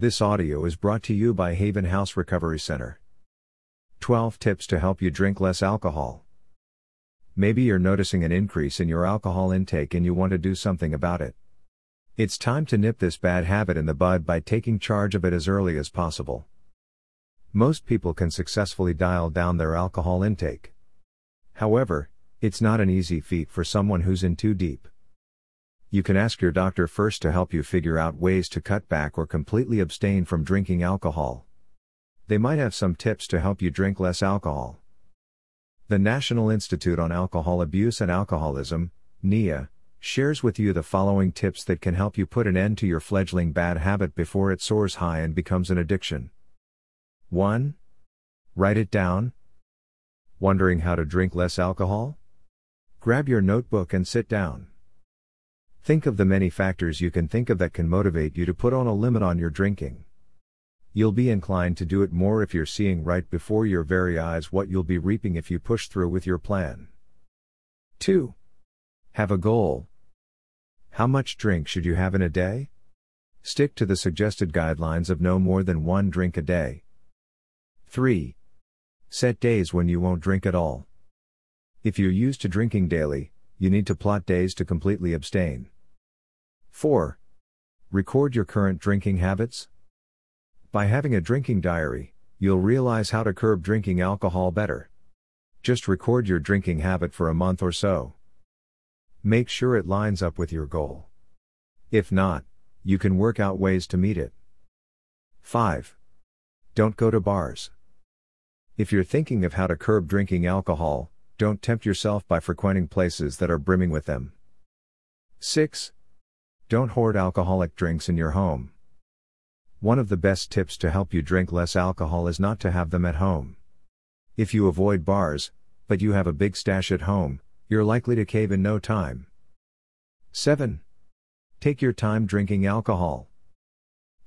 This audio is brought to you by Haven House Recovery Center. 12 tips to help you drink less alcohol. Maybe you're noticing an increase in your alcohol intake and you want to do something about it. It's time to nip this bad habit in the bud by taking charge of it as early as possible. Most people can successfully dial down their alcohol intake. However, it's not an easy feat for someone who's in too deep. You can ask your doctor first to help you figure out ways to cut back or completely abstain from drinking alcohol. They might have some tips to help you drink less alcohol. The National Institute on Alcohol Abuse and Alcoholism, NIA, shares with you the following tips that can help you put an end to your fledgling bad habit before it soars high and becomes an addiction. 1. Write it down. Wondering how to drink less alcohol? Grab your notebook and sit down. Think of the many factors you can think of that can motivate you to put on a limit on your drinking. You'll be inclined to do it more if you're seeing right before your very eyes what you'll be reaping if you push through with your plan. 2. Have a goal. How much drink should you have in a day? Stick to the suggested guidelines of no more than one drink a day. 3. Set days when you won't drink at all. If you're used to drinking daily, you need to plot days to completely abstain. 4. Record your current drinking habits. By having a drinking diary, you'll realize how to curb drinking alcohol better. Just record your drinking habit for a month or so. Make sure it lines up with your goal. If not, you can work out ways to meet it. 5. Don't go to bars. If you're thinking of how to curb drinking alcohol, don't tempt yourself by frequenting places that are brimming with them. 6. Don't hoard alcoholic drinks in your home. One of the best tips to help you drink less alcohol is not to have them at home. If you avoid bars, but you have a big stash at home, you're likely to cave in no time. 7. Take your time drinking alcohol.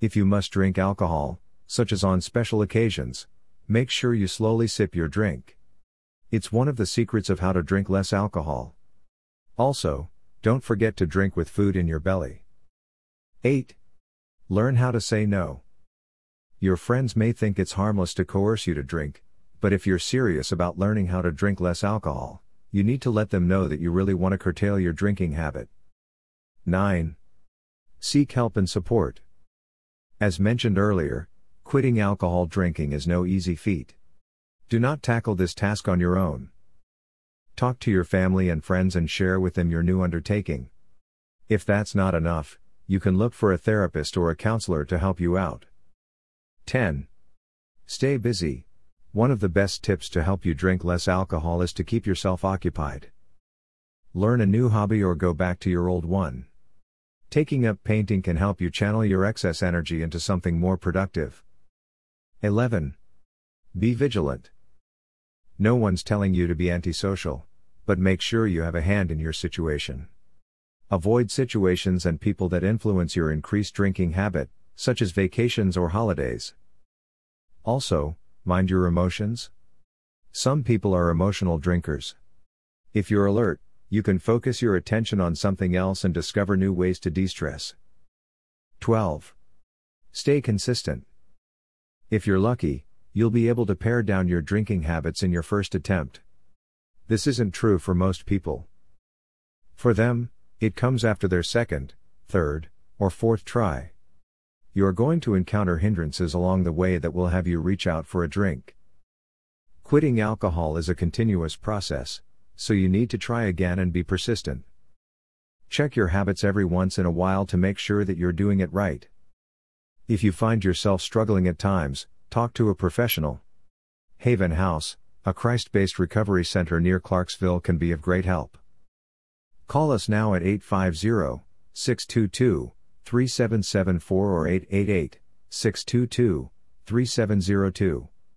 If you must drink alcohol, such as on special occasions, make sure you slowly sip your drink. It's one of the secrets of how to drink less alcohol. Also, don't forget to drink with food in your belly. 8. Learn how to say no. Your friends may think it's harmless to coerce you to drink, but if you're serious about learning how to drink less alcohol, you need to let them know that you really want to curtail your drinking habit. 9. Seek help and support. As mentioned earlier, quitting alcohol drinking is no easy feat. Do not tackle this task on your own. Talk to your family and friends and share with them your new undertaking. If that's not enough, you can look for a therapist or a counselor to help you out. 10. Stay busy. One of the best tips to help you drink less alcohol is to keep yourself occupied. Learn a new hobby or go back to your old one. Taking up painting can help you channel your excess energy into something more productive. 11. Be vigilant. No one's telling you to be antisocial, but make sure you have a hand in your situation. Avoid situations and people that influence your increased drinking habit, such as vacations or holidays. Also, mind your emotions. Some people are emotional drinkers. If you're alert, you can focus your attention on something else and discover new ways to de stress. 12. Stay consistent. If you're lucky, you'll be able to pare down your drinking habits in your first attempt. This isn't true for most people. For them, it comes after their second, third, or fourth try. You are going to encounter hindrances along the way that will have you reach out for a drink. Quitting alcohol is a continuous process, so you need to try again and be persistent. Check your habits every once in a while to make sure that you're doing it right. If you find yourself struggling at times, Talk to a professional. Haven House, a Christ based recovery center near Clarksville, can be of great help. Call us now at 850 622 3774 or 888 622 3702.